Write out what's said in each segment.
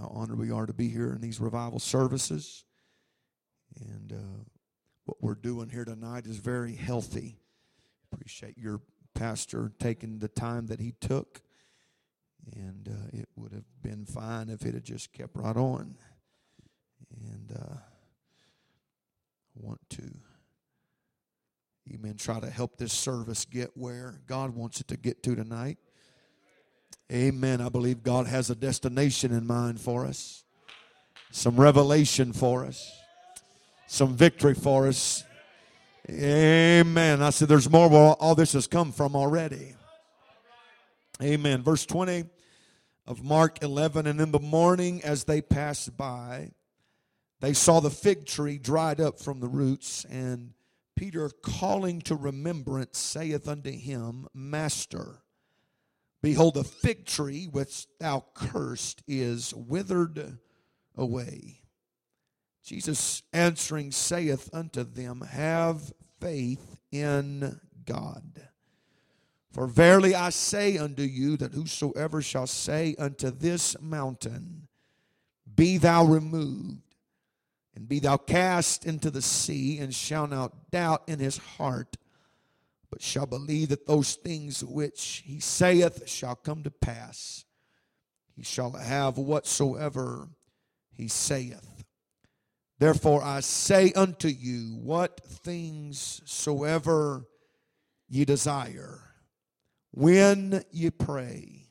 how honored we are to be here in these revival services. And uh, what we're doing here tonight is very healthy. Appreciate your pastor taking the time that he took. And uh, it would have been fine if it had just kept right on. And uh, I want to, amen, try to help this service get where God wants it to get to tonight. Amen. I believe God has a destination in mind for us, some revelation for us, some victory for us. Amen. I said, there's more where all this has come from already. Amen. Verse 20 of Mark 11 And in the morning, as they passed by, they saw the fig tree dried up from the roots, and Peter, calling to remembrance, saith unto him, Master, Behold, the fig tree which thou cursed is withered away. Jesus answering saith unto them, Have faith in God. For verily I say unto you that whosoever shall say unto this mountain, Be thou removed, and be thou cast into the sea, and shall not doubt in his heart, but shall believe that those things which he saith shall come to pass. He shall have whatsoever he saith. Therefore I say unto you, what things soever ye desire, when ye pray,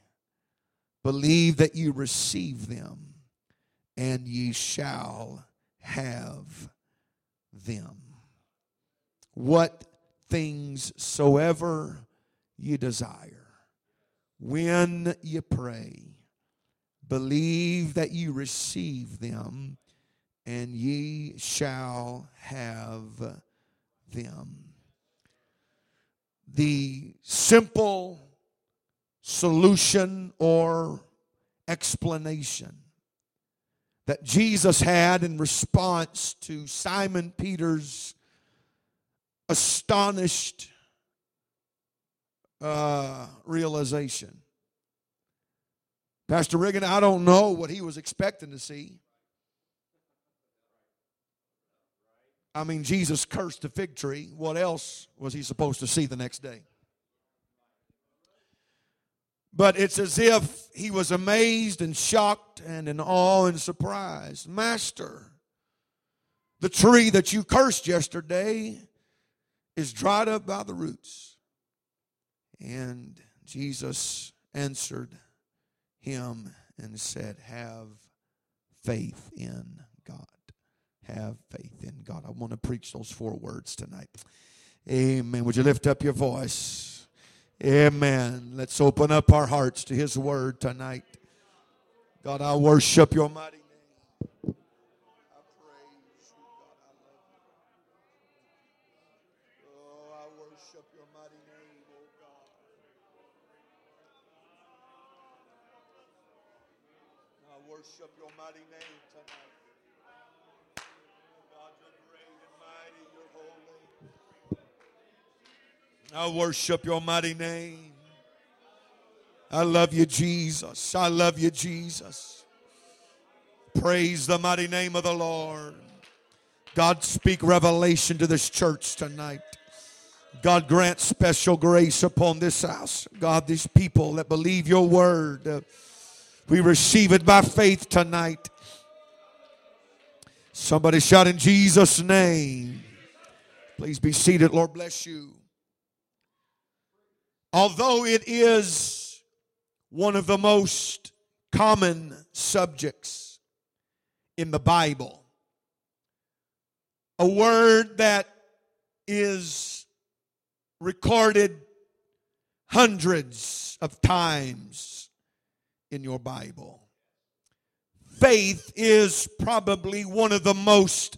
believe that ye receive them, and ye shall have them. What things soever you desire. When you pray, believe that you receive them, and ye shall have them. The simple solution or explanation that Jesus had in response to Simon Peter's astonished uh, realization. Pastor Riggin, I don't know what he was expecting to see. I mean, Jesus cursed the fig tree. What else was he supposed to see the next day? But it's as if he was amazed and shocked and in awe and surprise. Master, the tree that you cursed yesterday is dried up by the roots. And Jesus answered him and said, Have faith in God. Have faith in God. I want to preach those four words tonight. Amen. Would you lift up your voice? Amen. Let's open up our hearts to His word tonight. God, I worship your mighty I worship your mighty name. I love you, Jesus. I love you, Jesus. Praise the mighty name of the Lord. God, speak revelation to this church tonight. God, grant special grace upon this house. God, these people that believe your word. We receive it by faith tonight. Somebody shout in Jesus' name. Please be seated. Lord bless you. Although it is one of the most common subjects in the Bible, a word that is recorded hundreds of times in your Bible. Faith is probably one of the most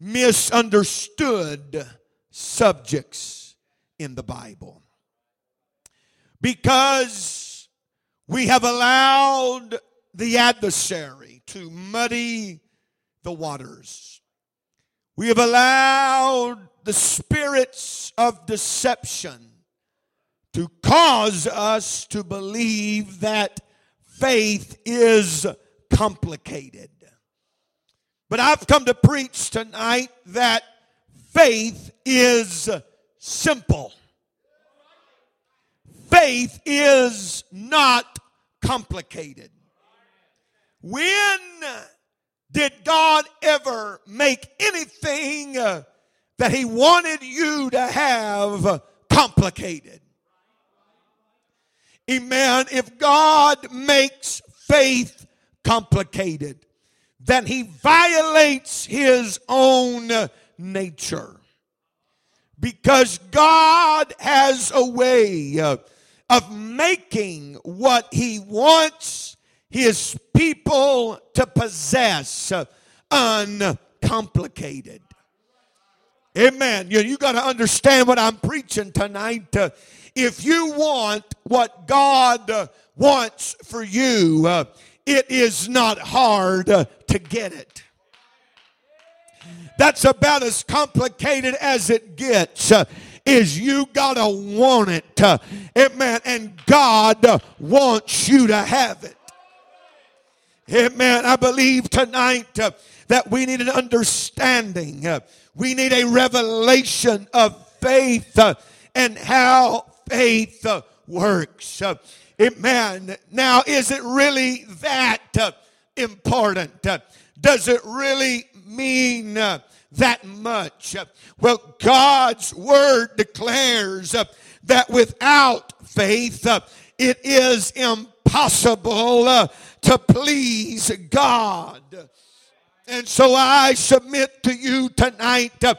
misunderstood subjects in the Bible. Because we have allowed the adversary to muddy the waters. We have allowed the spirits of deception to cause us to believe that faith is complicated. But I've come to preach tonight that faith is simple. Faith is not complicated. When did God ever make anything that He wanted you to have complicated? Amen. If God makes faith complicated, then He violates His own nature. Because God has a way uh, of making what He wants his people to possess uncomplicated. Amen. You, you got to understand what I'm preaching tonight. Uh, if you want what God uh, wants for you, uh, it is not hard uh, to get it. That's about as complicated as it gets. Is you gotta want it, uh, amen. And God wants you to have it. Amen. I believe tonight uh, that we need an understanding. Uh, we need a revelation of faith and how faith works. Amen. Now, is it really that important? does it really mean that much? well, God's word declares that without faith, it is impossible to please God. And so I submit to you tonight uh,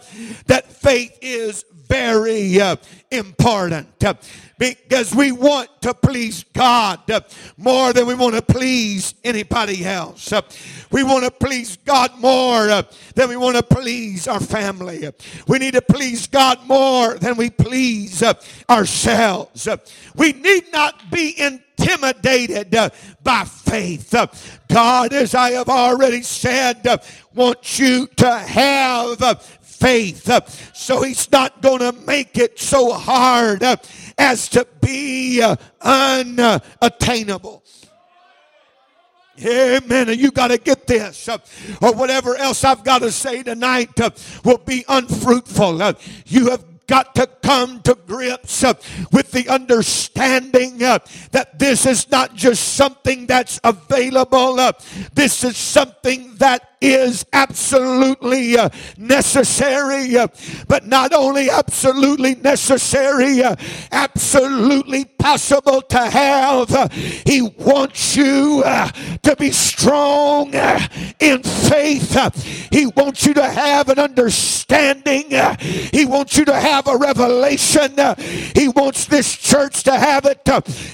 that faith is very uh, important uh, because we want to please God uh, more than we want to please anybody else. Uh, we want to please God more uh, than we want to please our family. Uh, we need to please God more than we please ourselves. We need not be intimidated by faith. God, as I have already said, wants you to have faith. So he's not going to make it so hard as to be unattainable. Amen. You got to get this, or whatever else I've got to say tonight will be unfruitful. You have got to come to grips uh, with the understanding uh, that this is not just something that's available, uh, this is something that is absolutely necessary, but not only absolutely necessary, absolutely possible to have. He wants you to be strong uh, in faith. he wants you to have an understanding. he wants you to have a revelation. he wants this church to have it.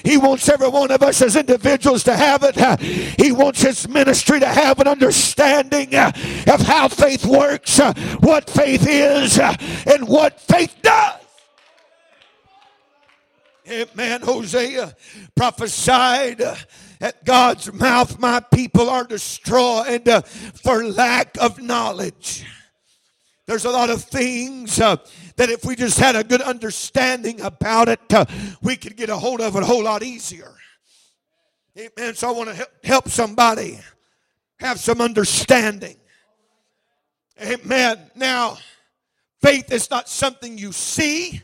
he wants every one of us as individuals to have it. he wants his ministry to have an understanding uh, of how faith works, uh, what faith is, uh, and what faith does. Amen. Hosea prophesied at God's mouth, my people are destroyed for lack of knowledge. There's a lot of things uh, that if we just had a good understanding about it, uh, we could get a hold of it a whole lot easier. Amen. So I want to help somebody have some understanding. Amen. Now, faith is not something you see,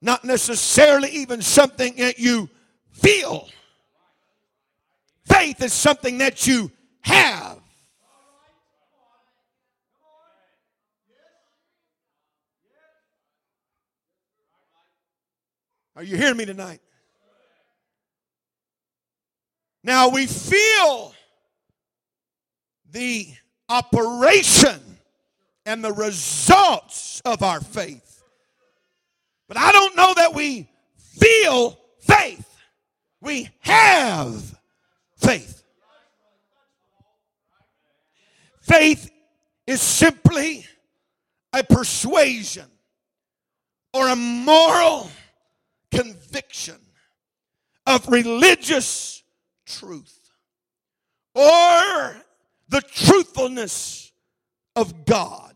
not necessarily even something that you feel. Faith is something that you have. Are you hearing me tonight? Now we feel the operation and the results of our faith. But I don't know that we feel faith. We have faith. Faith is simply a persuasion or a moral conviction of religious truth or the truthfulness of God.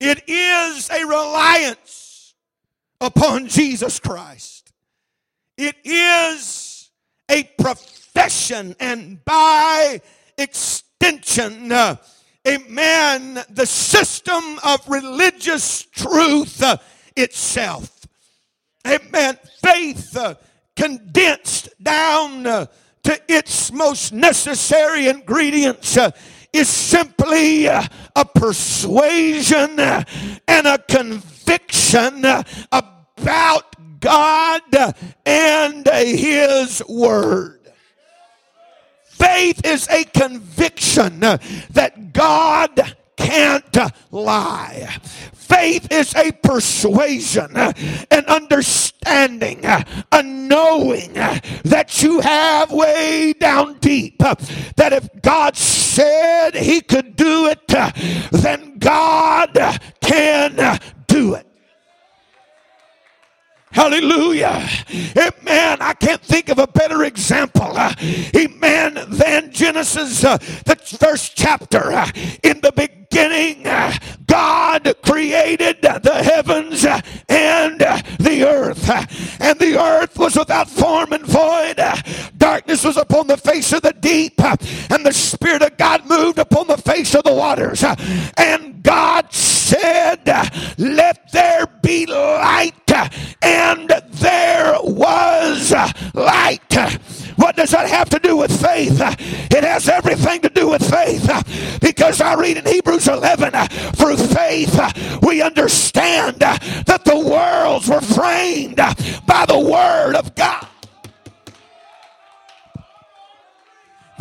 It is a reliance upon Jesus Christ. It is a profession and by extension, uh, amen, the system of religious truth uh, itself. Amen. Faith uh, condensed down uh, to its most necessary ingredients uh, is simply uh, a persuasion and a conviction about God and His Word. Faith is a conviction that God can't lie. Faith is a persuasion, an understanding, a knowing that you have way down deep that if God said he could do it, then God can do it. Hallelujah. Amen. I can't think of a better example. Uh, amen. Than Genesis, uh, the first chapter. Uh, in the beginning, uh, God created the heavens and the earth. And the earth was without form and void. Darkness was upon the. And the Spirit of God moved upon the face of the waters. And God said, Let there be light. And there was light. What does that have to do with faith? It has everything to do with faith because I read in Hebrews 11 through faith we understand that the worlds were framed by the Word of God.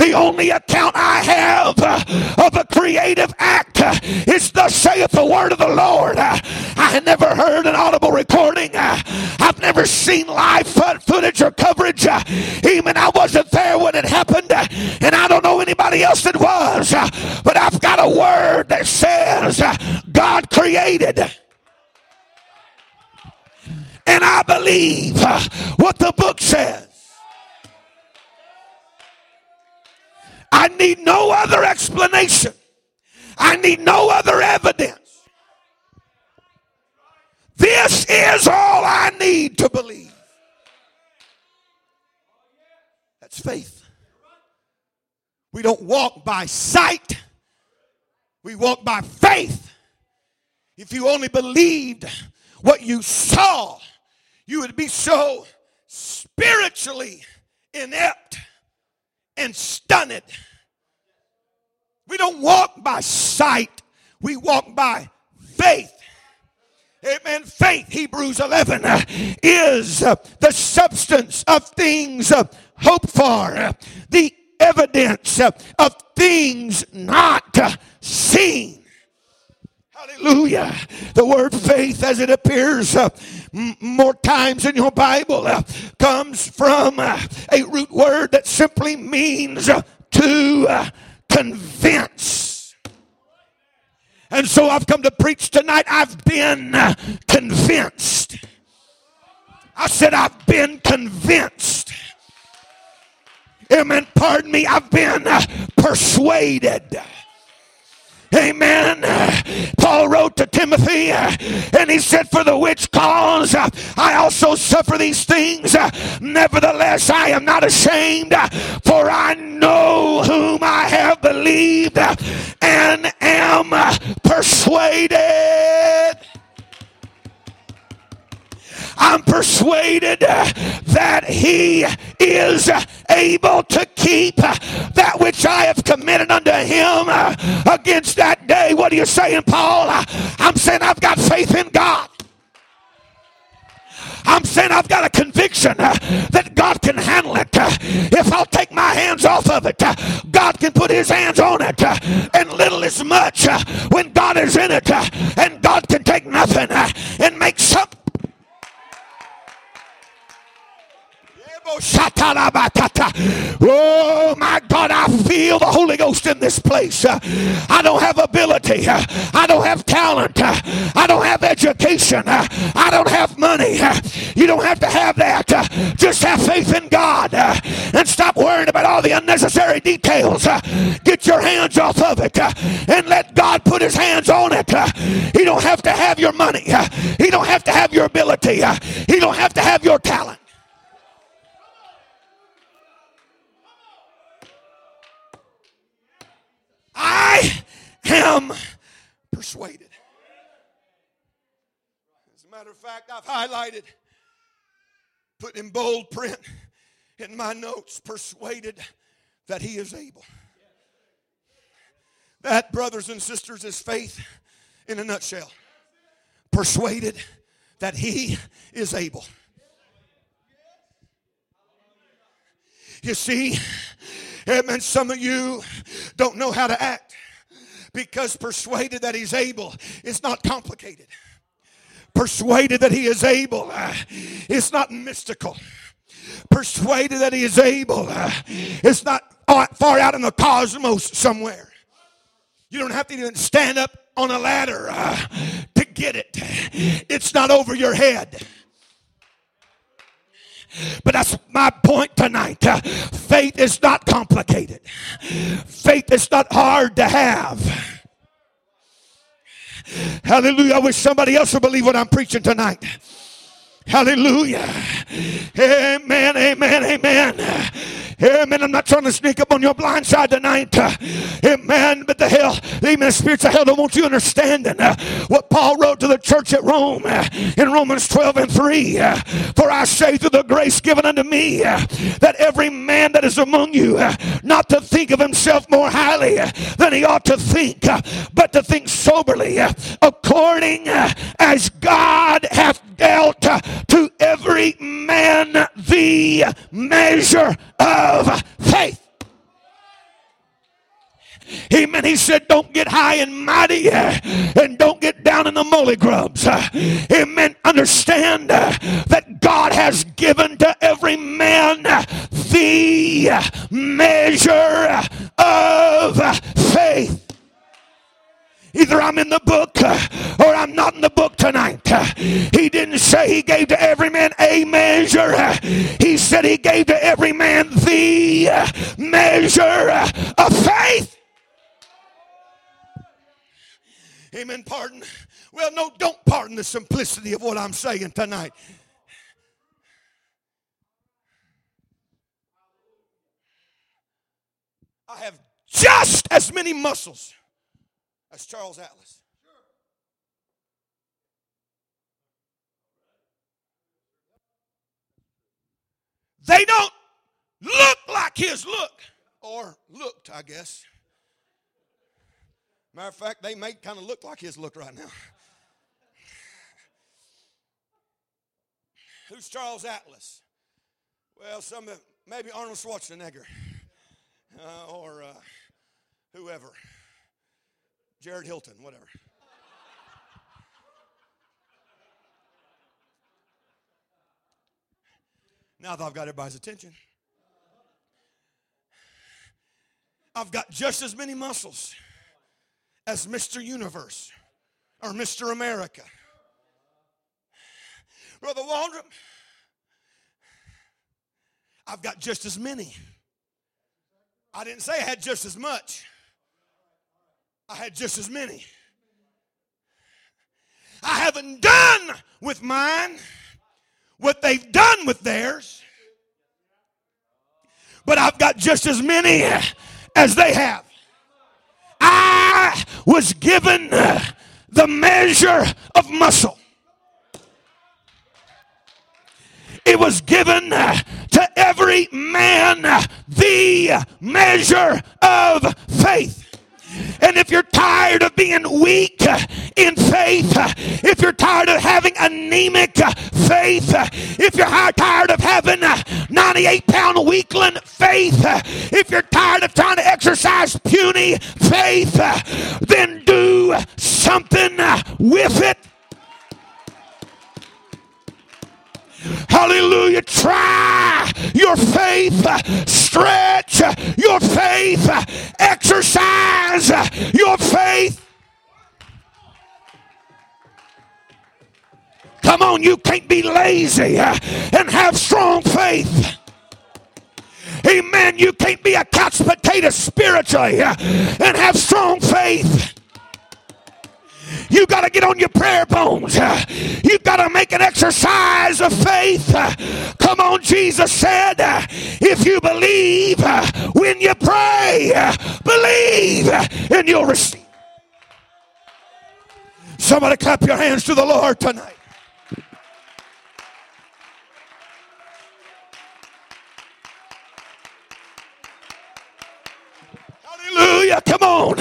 The only account I have uh, of a creative act uh, is thus saith the word of the Lord. Uh, I never heard an audible recording. I've never seen live footage or coverage. Even I wasn't there when it happened, and I don't know anybody else that was. But I've got a word that says God created. And I believe what the book says. I need no other explanation. I need no other evidence. This is all I need to believe. That's faith. We don't walk by sight, we walk by faith. If you only believed what you saw, you would be so spiritually inept and stunned. We don't walk by sight, we walk by faith. Amen. Faith, Hebrews 11, uh, is uh, the substance of things uh, hoped for, the evidence of things not seen. Hallelujah. The word faith, as it appears uh, m- more times in your Bible, uh, comes from uh, a root word that simply means uh, to uh, convince. And so I've come to preach tonight. I've been uh, convinced. I said, I've been convinced. Amen. Pardon me. I've been persuaded. Amen. Paul wrote to Timothy and he said, For the which cause I also suffer these things. Nevertheless, I am not ashamed, for I know whom I have believed and am persuaded I'm persuaded that he is able to keep that which I have committed unto him against that day. What are you saying, Paul? I'm saying I've got faith in God. I'm saying I've got a conviction uh, that God can handle it. Uh, if I'll take my hands off of it, uh, God can put his hands on it. and little is much when God is in it. and God can take nothing and make something Oh my God, I feel the Holy Ghost in this place. I don't have ability. I don't have talent. I don't have education. I don't have money. You don't have to have that. Just have faith in God and stop worrying about all the unnecessary details. Get your hands off of it and let God put his hands on it. He don't have to have your money. He don't have to have your ability. He don't have to have your talent. Am persuaded. As a matter of fact, I've highlighted, put in bold print in my notes, persuaded that he is able. That, brothers and sisters, is faith in a nutshell. Persuaded that he is able. You see, amen, some of you don't know how to act because persuaded that he's able is not complicated. Persuaded that he is able uh, is not mystical. Persuaded that he is able uh, is not far out in the cosmos somewhere. You don't have to even stand up on a ladder uh, to get it. It's not over your head. But that's my point tonight. Uh, faith is not complicated, faith is not hard to have. Hallelujah. I wish somebody else would believe what I'm preaching tonight. Hallelujah. Amen, amen, amen. Amen. I'm not trying to sneak up on your blind side tonight. Amen. But the hell, even the spirits of hell don't want you understanding uh, what Paul wrote to the church at Rome uh, in Romans 12 and 3. Uh, For I say through the grace given unto me that every man that is among you not to think of himself more highly than he ought to think, but to think soberly according as God hath dealt to every man the measure of faith. Amen. He said, Don't get high and mighty uh, and don't get down in the molly grubs. Uh, amen. Understand uh, that God has given to every man the measure of faith. Either I'm in the book uh, or I'm not in the book tonight. Uh, he didn't say he gave to every man a measure. Uh, he said he gave to every man the measure of faith. Amen. Pardon. Well, no, don't pardon the simplicity of what I'm saying tonight. I have just as many muscles that's Charles Atlas. They don't look like his look, or looked, I guess. Matter of fact, they may kind of look like his look right now. Who's Charles Atlas? Well, some maybe Arnold Schwarzenegger uh, or uh, whoever. Jared Hilton, whatever. now that I've got everybody's attention, I've got just as many muscles as Mr. Universe or Mr. America. Brother Waldrop, I've got just as many. I didn't say I had just as much. I had just as many. I haven't done with mine what they've done with theirs, but I've got just as many as they have. I was given the measure of muscle. It was given to every man the measure of faith. And if you're tired of being weak uh, in faith, uh, if you're tired of having anemic uh, faith, if you're tired of having 98 pound weakling faith, if you're tired of trying to exercise puny faith, then do something with it. Hallelujah. Try your faith. Stretch your faith. Exercise your faith. Come on, you can't be lazy and have strong faith. Amen. You can't be a couch potato spiritually and have strong faith. You got to get on your prayer bones. You got to make an exercise of faith. Come on, Jesus said, if you believe when you pray, believe and you'll receive. Somebody clap your hands to the Lord tonight. Hallelujah. Come on.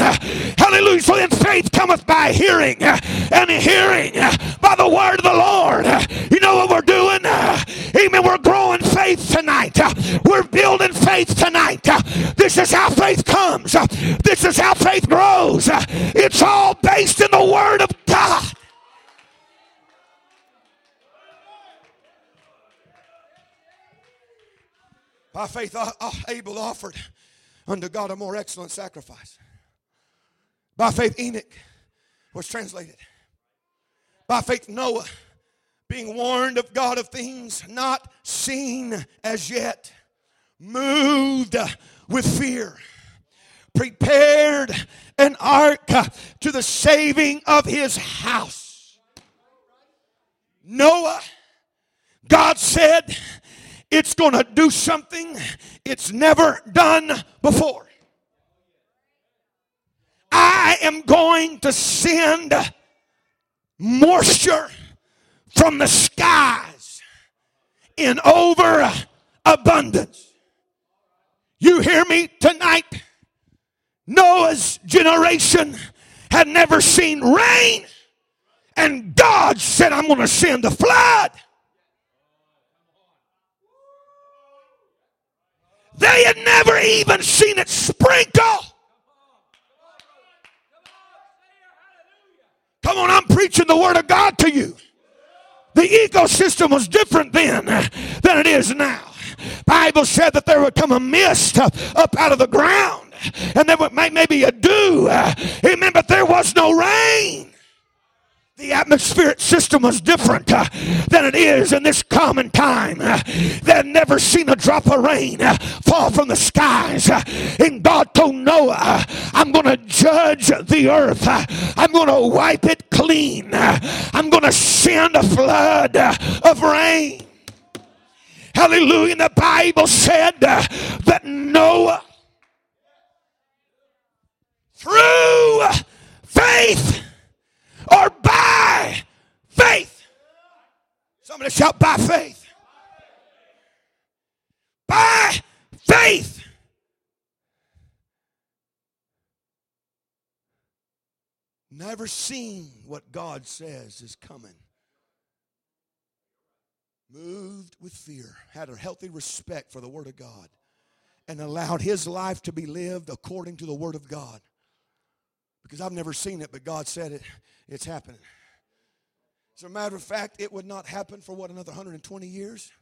Hallelujah. So then faith cometh by hearing, and hearing by the word of the Lord. You know what we're doing? Amen. We're growing faith tonight. We're building faith tonight. This is how faith comes. This is how faith grows. It's all based in the word of God. By faith, uh, uh, Abel offered unto God a more excellent sacrifice. By faith, Enoch was translated. By faith, Noah, being warned of God of things not seen as yet, moved with fear, prepared an ark to the saving of his house. Noah, God said, it's going to do something it's never done before. I am going to send moisture from the skies in over abundance. You hear me tonight? Noah's generation had never seen rain, and God said, I'm going to send a flood. They had never even seen it sprinkle. Come on, I'm preaching the word of God to you. The ecosystem was different then than it is now. Bible said that there would come a mist up out of the ground, and there would maybe a dew. Amen. But there was no rain. The atmospheric system was different uh, than it is in this common time. Uh, they had never seen a drop of rain uh, fall from the skies. Uh, and God told Noah, uh, I'm going to judge the earth. Uh, I'm going to wipe it clean. I'm going to send a flood of rain. Hallelujah. And the Bible said that Noah, through faith, or by faith. Somebody shout, by faith. By faith. Never seen what God says is coming. Moved with fear, had a healthy respect for the Word of God, and allowed his life to be lived according to the Word of God. Because I've never seen it, but God said it, it's happening. As a matter of fact, it would not happen for what, another 120 years?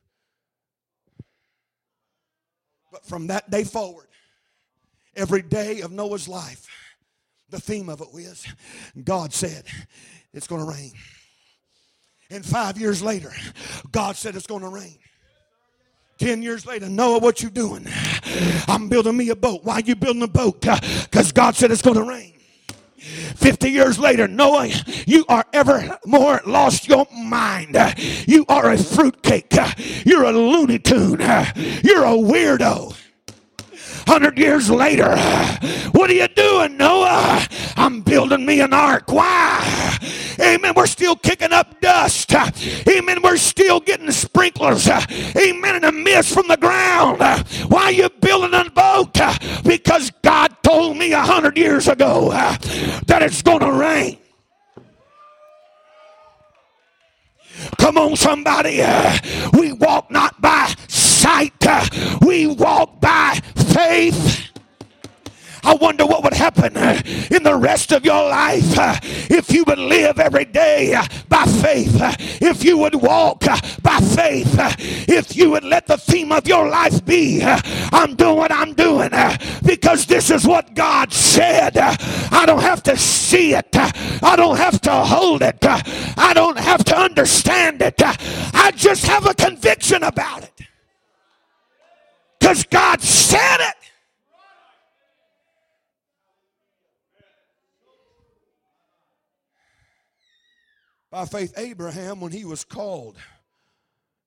But from that day forward, every day of Noah's life, the theme of it was God said, it's going to rain. And five years later, God said it's going to rain. Ten years later, Noah, what you doing? I'm building me a boat. Why are you building a boat? Because God said it's going to rain. 50 years later, Noah, you are ever more lost your mind. You are a fruitcake. You're a Looney Tune. You're a weirdo. Hundred years later, what are you doing, Noah? I'm building me an ark. Why? Amen. We're still kicking up dust. Amen. We're still getting sprinklers. Amen. And a mist from the ground. Why are you building a boat? Because God told me a hundred years ago that it's going to rain. Come on, somebody. We walk not by sight, we walk by faith. I wonder what would happen in the rest of your life if you would live every day by faith, if you would walk by faith, if you would let the theme of your life be I'm doing what I'm doing because this is what God said. I don't have to see it, I don't have to hold it, I don't have to understand it. I just have a conviction about it because God said it. By faith, Abraham, when he was called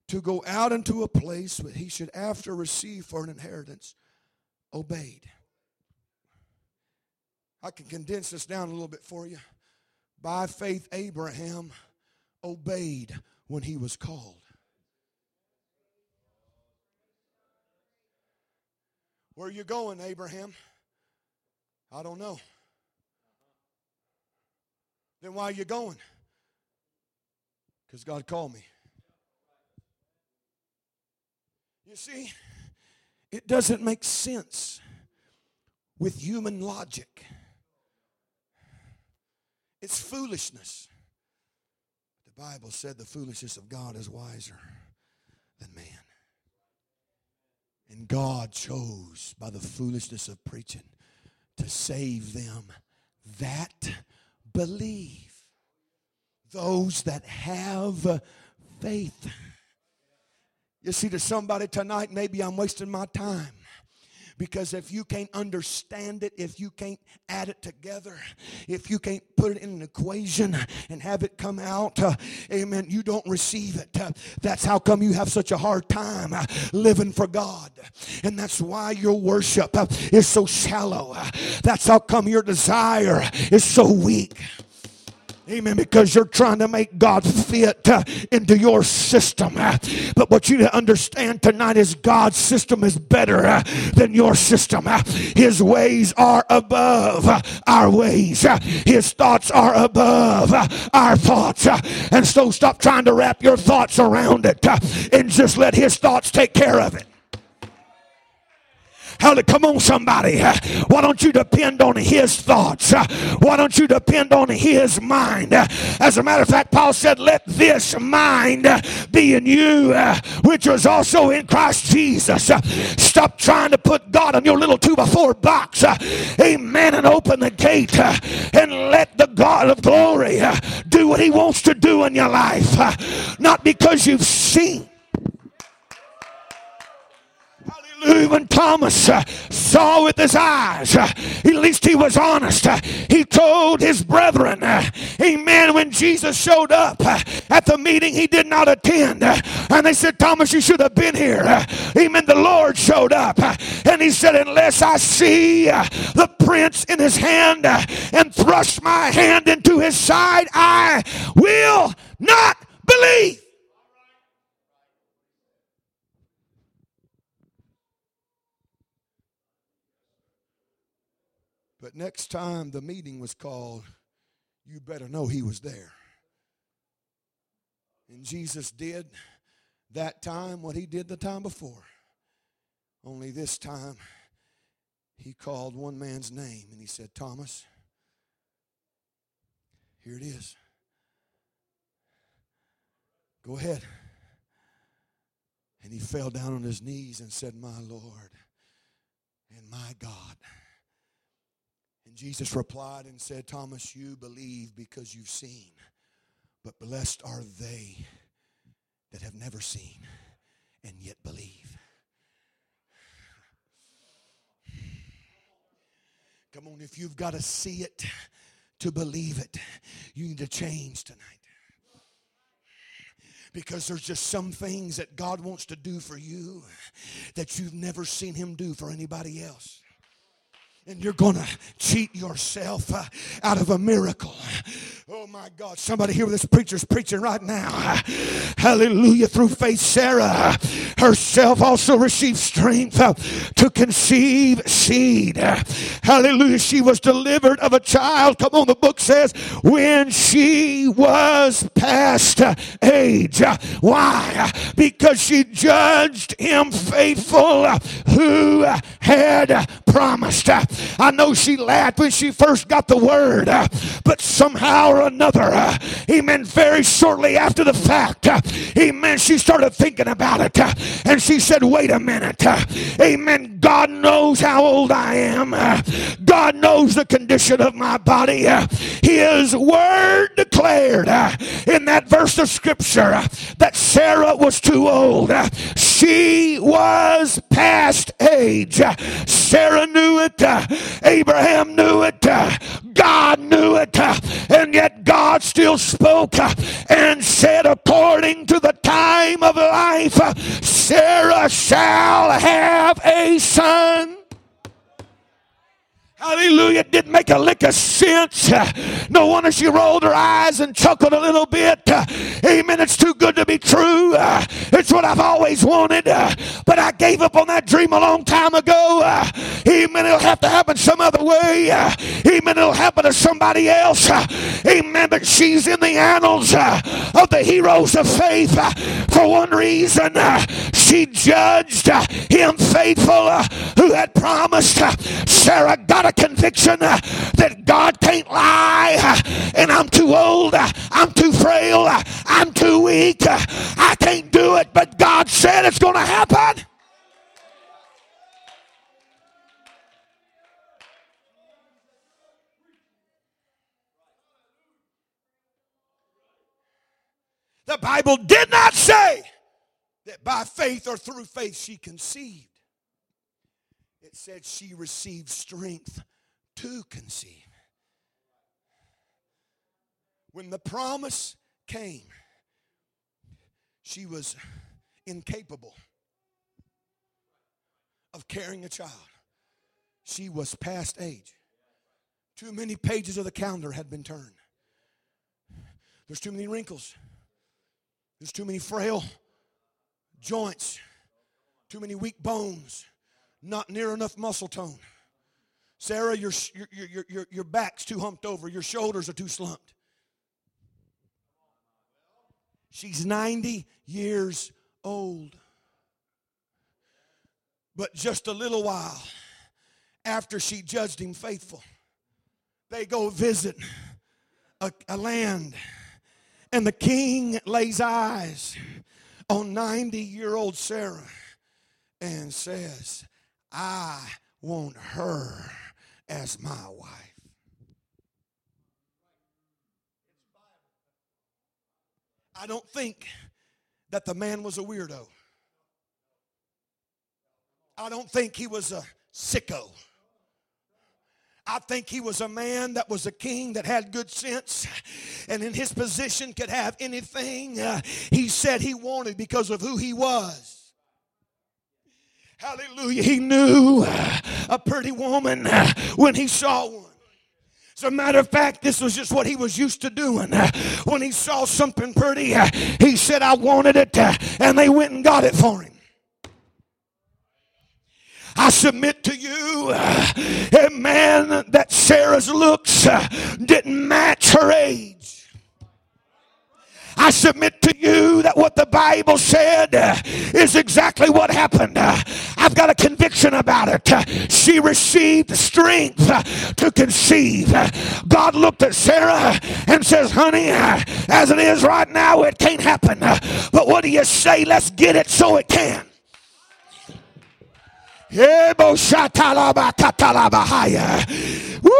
to go out into a place that he should after receive for an inheritance, obeyed. I can condense this down a little bit for you. By faith, Abraham obeyed when he was called. Where are you going, Abraham? I don't know. Then why are you going? Because God called me. You see, it doesn't make sense with human logic. It's foolishness. The Bible said the foolishness of God is wiser than man. And God chose by the foolishness of preaching to save them that believe. Those that have faith. You see, to somebody tonight, maybe I'm wasting my time. Because if you can't understand it, if you can't add it together, if you can't put it in an equation and have it come out, uh, amen, you don't receive it. Uh, that's how come you have such a hard time uh, living for God. And that's why your worship uh, is so shallow. That's how come your desire is so weak. Amen. Because you're trying to make God fit uh, into your system. Uh, but what you need to understand tonight is God's system is better uh, than your system. Uh, his ways are above uh, our ways. Uh, his thoughts are above our thoughts. and so stop trying to wrap your thoughts around it and just let His thoughts take care of it. Hallelujah. Come on, somebody. Why don't you depend on his thoughts? Why don't you depend on his mind? As a matter of fact, Paul said, Let this mind be in you, which was also in Christ Jesus. Stop trying to put God on your little two by four box. Amen. And open the gate and let the God of glory do what he wants to do in your life. Not because you've seen when Thomas uh, saw with his eyes, uh, at least he was honest. Uh, he told his brethren, uh, Amen, when Jesus showed up uh, at the meeting he did not attend. Uh, and they said, Thomas, you should have been here. Amen. The Lord showed up. And he said, Unless I see the prints in his hand and thrust my hand into his side, I will not believe. But next time the meeting was called, you better know he was there. And Jesus did that time what he did the time before. Only this time, he called one man's name and he said, Thomas, here it is. Go ahead. And he fell down on his knees and said, My Lord and my God. And Jesus replied and said, Thomas, you believe because you've seen, but blessed are they that have never seen and yet believe. Come on, if you've got to see it to believe it, you need to change tonight. Because there's just some things that God wants to do for you that you've never seen Him do for anybody else and you're going to cheat yourself uh, out of a miracle. Oh my God, somebody here with this preacher's preaching right now. Hallelujah. Through faith, Sarah herself also received strength uh, to conceive seed. Hallelujah. She was delivered of a child. Come on, the book says, when she was past age. Why? Because she judged him faithful who had promised. I know she laughed when she first got the word, uh, but somehow or another, uh, amen, very shortly after the fact, uh, amen, she started thinking about it and she said, Wait a minute, amen, God knows how old I am, God knows the condition of my body. His word declared in that verse of scripture that Sarah was too old. She was past age. Sarah knew it. Abraham knew it. Uh, God knew it. Uh, and yet God still spoke uh, and said, according to the time of life, Sarah shall have a son. Hallelujah. Didn't make a lick of sense. No wonder she rolled her eyes and chuckled a little bit. Amen. It's too good to be true. It's what I've always wanted. But I gave up on that dream a long time ago. Amen. It'll have to happen some other way. Amen. It'll happen to somebody else. Amen. But she's in the annals of the heroes of faith for one reason. She judged him faithful who had promised. Sarah got a conviction uh, that God can't lie, uh, and I'm too old, uh, I'm too frail, I'm too weak, I can't do it, but God said it's going to happen. The Bible did not say that by faith or through faith she conceived it said she received strength to conceive. When the promise came, she was incapable of carrying a child. She was past age. Too many pages of the calendar had been turned. There's too many wrinkles. There's too many frail joints, too many weak bones not near enough muscle tone. Sarah, your, your, your, your, your back's too humped over, your shoulders are too slumped. She's 90 years old. But just a little while after she judged him faithful, they go visit a, a land, and the king lays eyes on 90 year old Sarah and says, I want her as my wife. I don't think that the man was a weirdo. I don't think he was a sicko. I think he was a man that was a king that had good sense and in his position could have anything uh, he said he wanted because of who he was. Hallelujah. He knew a pretty woman when he saw one. As a matter of fact, this was just what he was used to doing. When he saw something pretty, he said, I wanted it, and they went and got it for him. I submit to you, a man that Sarah's looks didn't match her age. I submit to you that what the Bible said is exactly what happened. I've got a conviction about it. She received strength to conceive. God looked at Sarah and says, Honey, as it is right now, it can't happen. But what do you say? Let's get it so it can. Woo!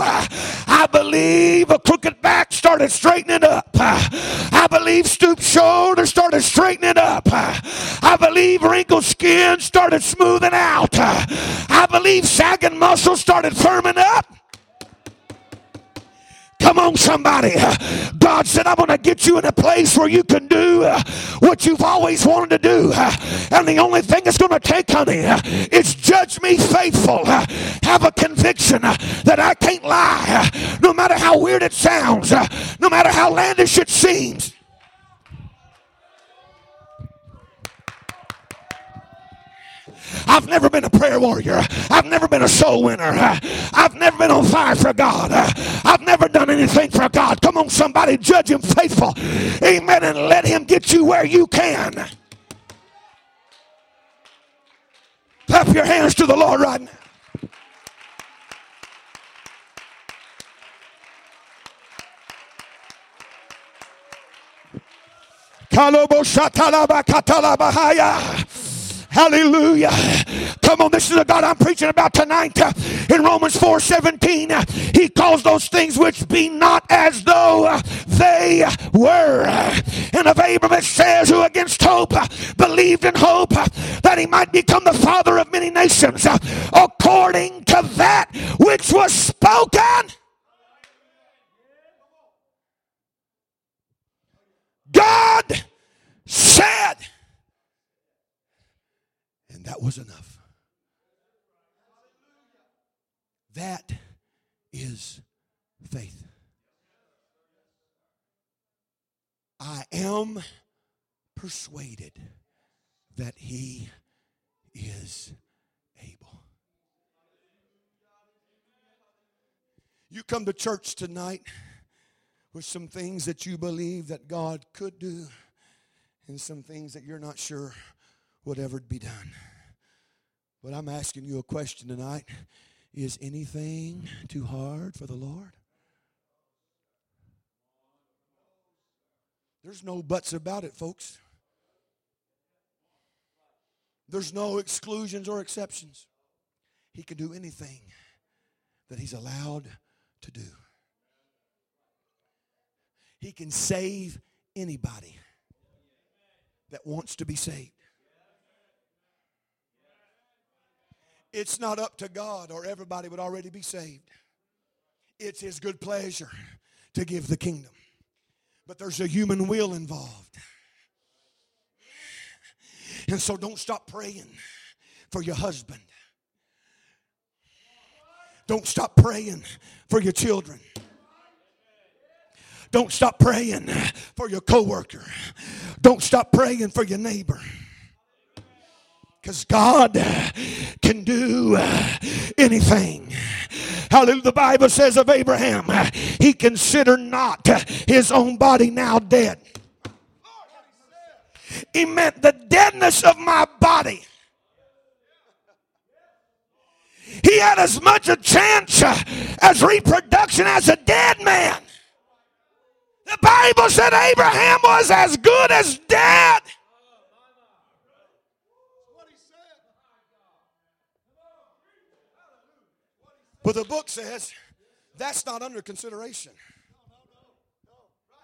I believe a crooked back started straightening up. I believe stooped shoulders started straightening up. I believe wrinkled skin started smoothing out. I believe sagging muscles started firming up. Come on, somebody. God said, I'm going to get you in a place where you can do what you've always wanted to do. And the only thing it's going to take, honey, is judge me faithful. Have a conviction that I can't lie. No matter how weird it sounds, no matter how landish it seems. I've never been a prayer warrior. I've never been a soul winner. I've never been on fire for God. I've never done anything for God. Come on, somebody, judge him faithful. Amen. And let him get you where you can. Clap your hands to the Lord right now. Kalobo shatalaba katalabahaya. Hallelujah. Come on, this is the God I'm preaching about tonight. In Romans 4 17, he calls those things which be not as though they were. And of Abram it says, who against hope believed in hope that he might become the father of many nations, according to that which was spoken. God said, and that was enough. That is faith. I am persuaded that he is able. You come to church tonight with some things that you believe that God could do and some things that you're not sure ever be done. But I'm asking you a question tonight. Is anything too hard for the Lord? There's no buts about it, folks. There's no exclusions or exceptions. He can do anything that he's allowed to do. He can save anybody that wants to be saved. It's not up to God or everybody would already be saved. It's his good pleasure to give the kingdom. But there's a human will involved. And so don't stop praying for your husband. Don't stop praying for your children. Don't stop praying for your coworker. Don't stop praying for your neighbor. Because God can do anything. Hallelujah. The Bible says of Abraham, he considered not his own body now dead. He meant the deadness of my body. He had as much a chance as reproduction as a dead man. The Bible said Abraham was as good as dead. But the book says that's not under consideration.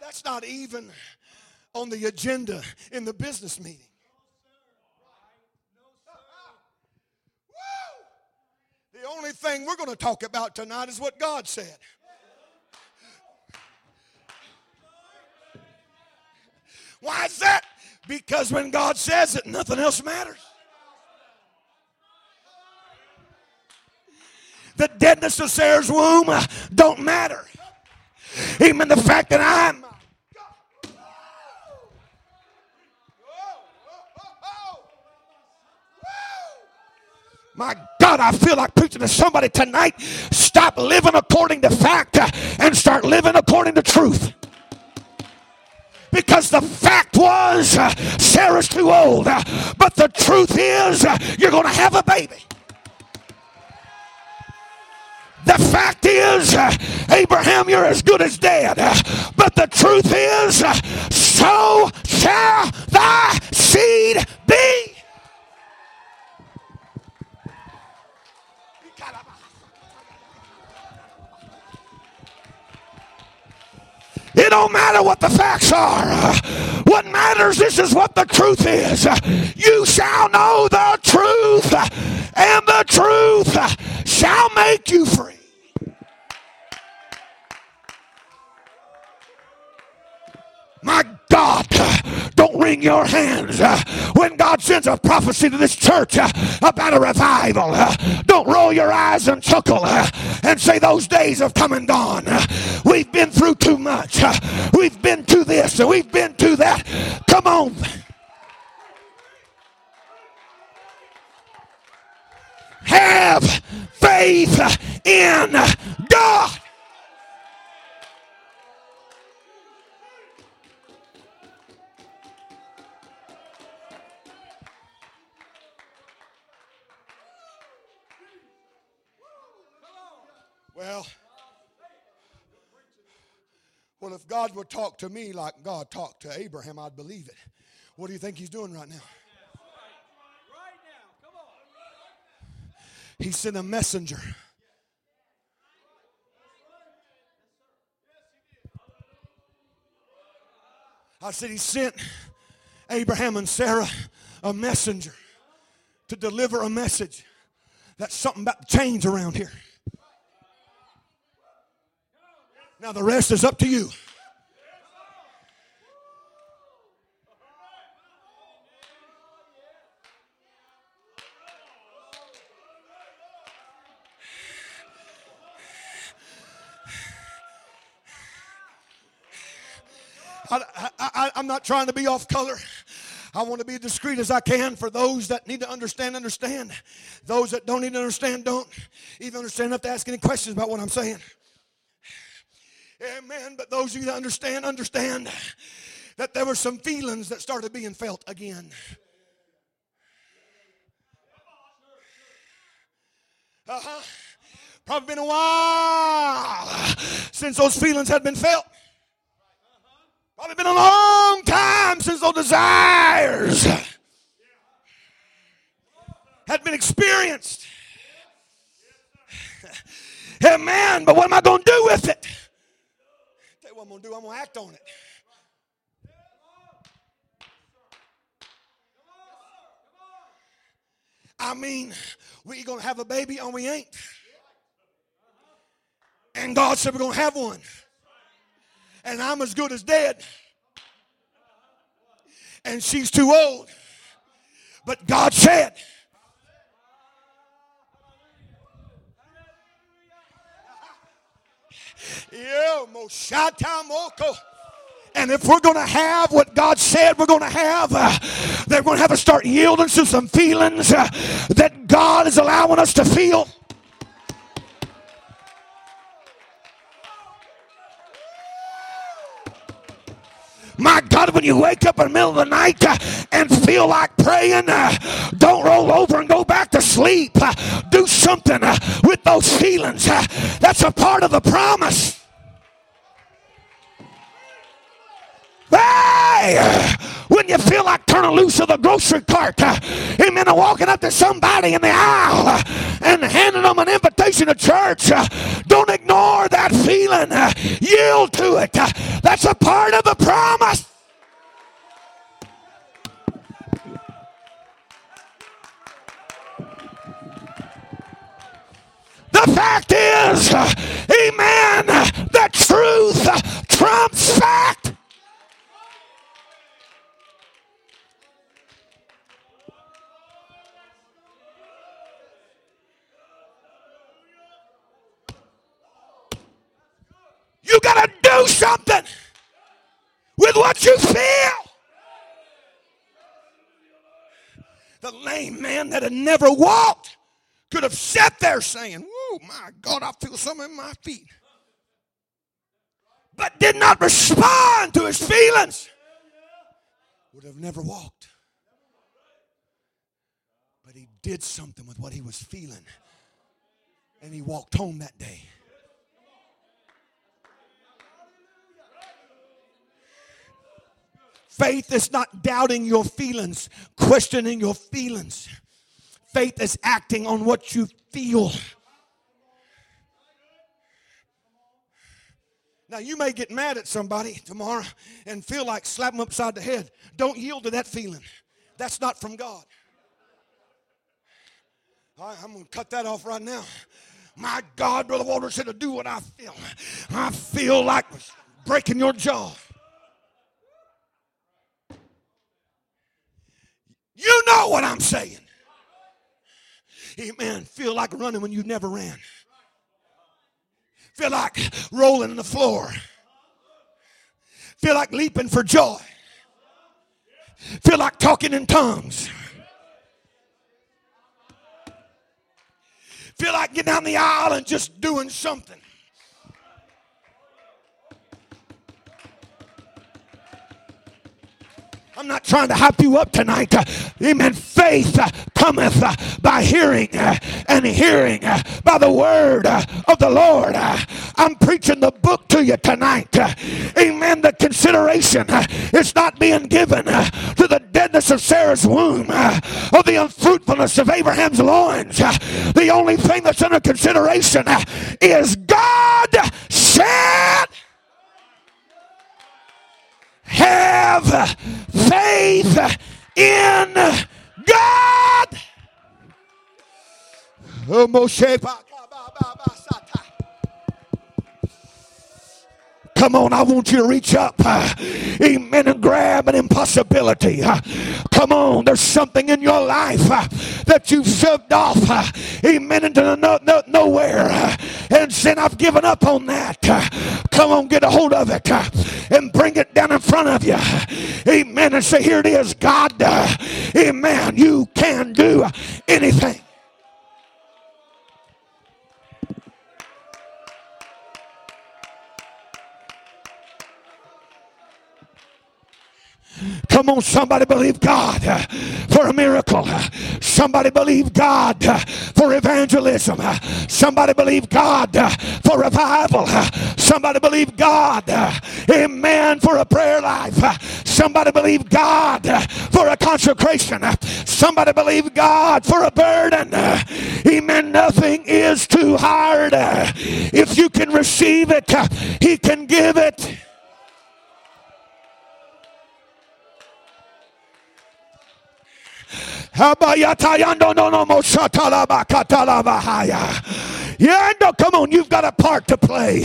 That's not even on the agenda in the business meeting. The only thing we're going to talk about tonight is what God said. Why is that? Because when God says it, nothing else matters. The deadness of Sarah's womb don't matter. Even the fact that I'm My God, I feel like preaching to somebody tonight. Stop living according to fact and start living according to truth. Because the fact was Sarah's too old, but the truth is you're going to have a baby. The fact is, Abraham, you're as good as dead. But the truth is, so shall thy seed be. It don't matter what the facts are. What matters this is what the truth is. You shall know the truth, and the truth shall make you free. God, don't wring your hands when God sends a prophecy to this church about a revival. Don't roll your eyes and chuckle and say those days have come and gone. We've been through too much. We've been to this and we've been to that. Come on. Have faith in God. Well, well, if God would talk to me like God talked to Abraham, I'd believe it. What do you think he's doing right now? He sent a messenger. I said he sent Abraham and Sarah a messenger to deliver a message. That's something about to change around here. Now the rest is up to you. I, am not trying to be off color. I want to be discreet as I can for those that need to understand, understand. Those that don't need to understand, don't. Even understand enough to ask any questions about what I'm saying. Amen. But those of you that understand, understand that there were some feelings that started being felt again. Uh huh. Probably been a while since those feelings had been felt. Probably been a long time since those desires had been experienced. Amen. But what am I going to do with it? What I'm going to do. I'm going to act on it. I mean, we going to have a baby and we ain't. And God said we're going to have one. And I'm as good as dead. And she's too old. But God said, and if we're going to have what God said we're going to have, uh, they're going to have to start yielding to some feelings uh, that God is allowing us to feel. My God, when you wake up in the middle of the night uh, and feel like praying, uh, don't roll over and go back to sleep. Uh, do something with those feelings. That's a part of the promise. Hey! When you feel like turning loose of the grocery cart, uh, amen, and walking up to somebody in the aisle uh, and handing them an invitation to church, uh, don't ignore that feeling. Yield to it. That's a part of the promise. The fact is, amen, the truth trumps fact. You got to do something with what you feel. The lame man that had never walked could have sat there saying, Oh my God, I feel something in my feet. But did not respond to his feelings. Would have never walked. But he did something with what he was feeling. And he walked home that day. Faith is not doubting your feelings, questioning your feelings. Faith is acting on what you feel. Now, you may get mad at somebody tomorrow and feel like slap them upside the head. Don't yield to that feeling. That's not from God. I'm going to cut that off right now. My God, Brother Walter said to do what I feel. I feel like breaking your jaw. You know what I'm saying. Amen. Feel like running when you never ran. Feel like rolling on the floor. Feel like leaping for joy. Feel like talking in tongues. Feel like getting down the aisle and just doing something. I'm not trying to hype you up tonight. Amen. Faith cometh by hearing, and hearing by the word of the Lord. I'm preaching the book to you tonight. Amen. The consideration is not being given to the deadness of Sarah's womb or the unfruitfulness of Abraham's loins. The only thing that's under consideration is God said have faith in God. Oh, Come on, I want you to reach up, uh, amen, and grab an impossibility. Uh, come on, there's something in your life uh, that you've shoved off, uh, amen, into no, no, nowhere. Uh, and saying, I've given up on that. Come on, get a hold of it and bring it down in front of you. Amen. And say, Here it is, God. Amen. You can do anything. Come on, somebody believe God for a miracle. Somebody believe God for evangelism. Somebody believe God for revival. Somebody believe God, amen, for a prayer life. Somebody believe God for a consecration. Somebody believe God for a burden. Amen. Nothing is too hard. If you can receive it, He can give it. Come on, you've got a part to play.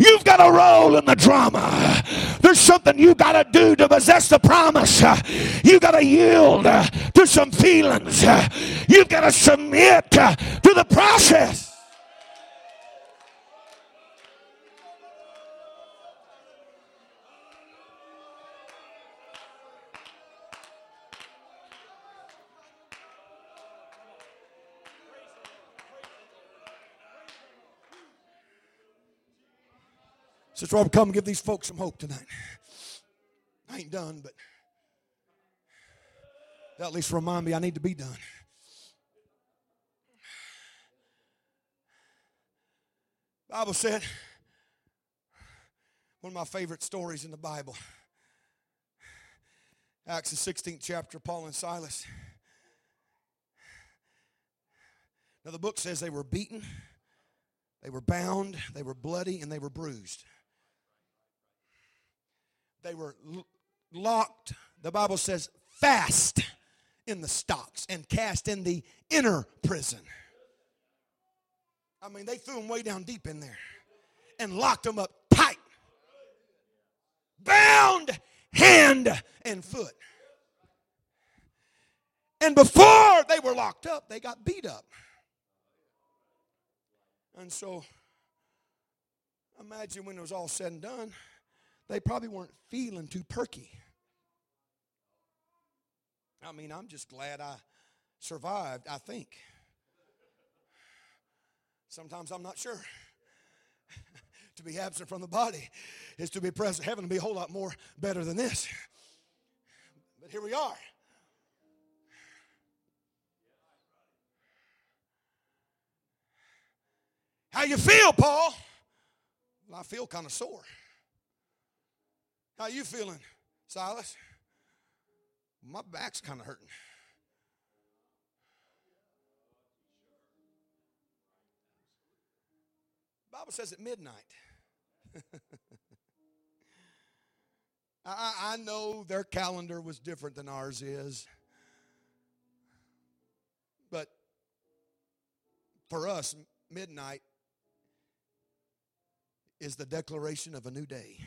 You've got a role in the drama. There's something you've got to do to possess the promise. You've got to yield to some feelings. You've got to submit to the process. Sister Robert, come give these folks some hope tonight. I ain't done, but that at least remind me I need to be done. Bible said, one of my favorite stories in the Bible. Acts the 16th chapter, Paul and Silas. Now the book says they were beaten, they were bound, they were bloody, and they were bruised. They were locked, the Bible says, fast in the stocks and cast in the inner prison. I mean, they threw them way down deep in there and locked them up tight, bound hand and foot. And before they were locked up, they got beat up. And so, imagine when it was all said and done they probably weren't feeling too perky. I mean, I'm just glad I survived, I think. Sometimes I'm not sure. to be absent from the body is to be present. Heaven will be a whole lot more better than this. But here we are. How you feel, Paul? Well, I feel kind of sore. How you feeling, Silas? My back's kind of hurting. Bible says at midnight. I, I know their calendar was different than ours is. But for us, midnight is the declaration of a new day.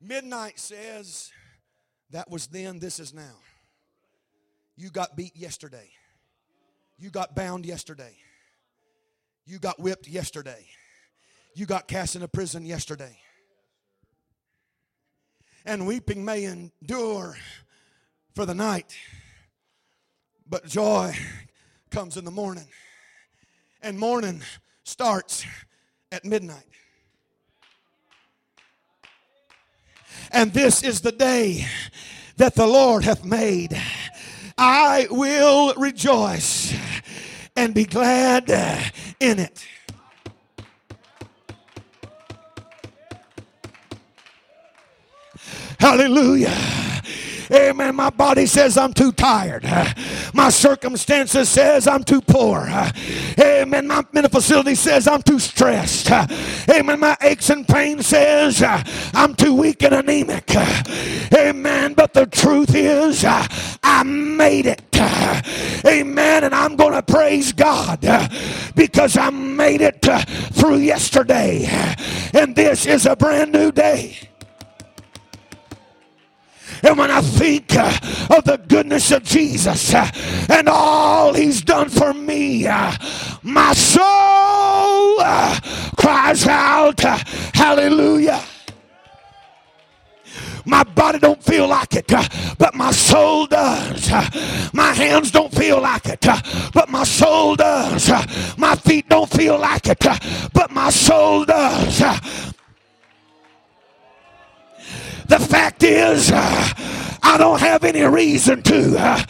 Midnight says, that was then, this is now. You got beat yesterday. You got bound yesterday. You got whipped yesterday. You got cast into prison yesterday. And weeping may endure for the night, but joy comes in the morning. And morning starts at midnight. And this is the day that the Lord hath made. I will rejoice and be glad in it. Hallelujah. Amen. My body says I'm too tired. My circumstances says I'm too poor. Amen. My mental facility says I'm too stressed. Amen. My aches and pains says uh, I'm too weak and anemic. Amen. But the truth is uh, I made it. Amen. And I'm going to praise God uh, because I made it through yesterday. And this is a brand new day. And when I think uh, of the goodness of Jesus uh, and all he's done for me, uh, my soul uh, cries out, uh, Hallelujah. My body don't feel like it, uh, but my soul does. My hands don't feel like it, but my soul does. My feet don't feel like it, but my soul does. The fact is, uh, I don't have any reason to. Uh,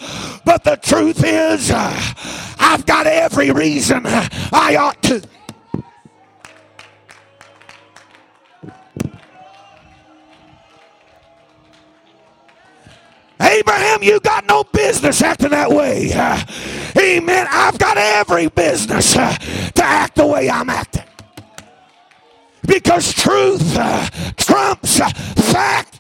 but the truth is, uh, I've got every reason I ought to. Abraham, you got no business acting that way. amen. I've got every business to act the way I'm acting because truth uh, trumps uh, fact.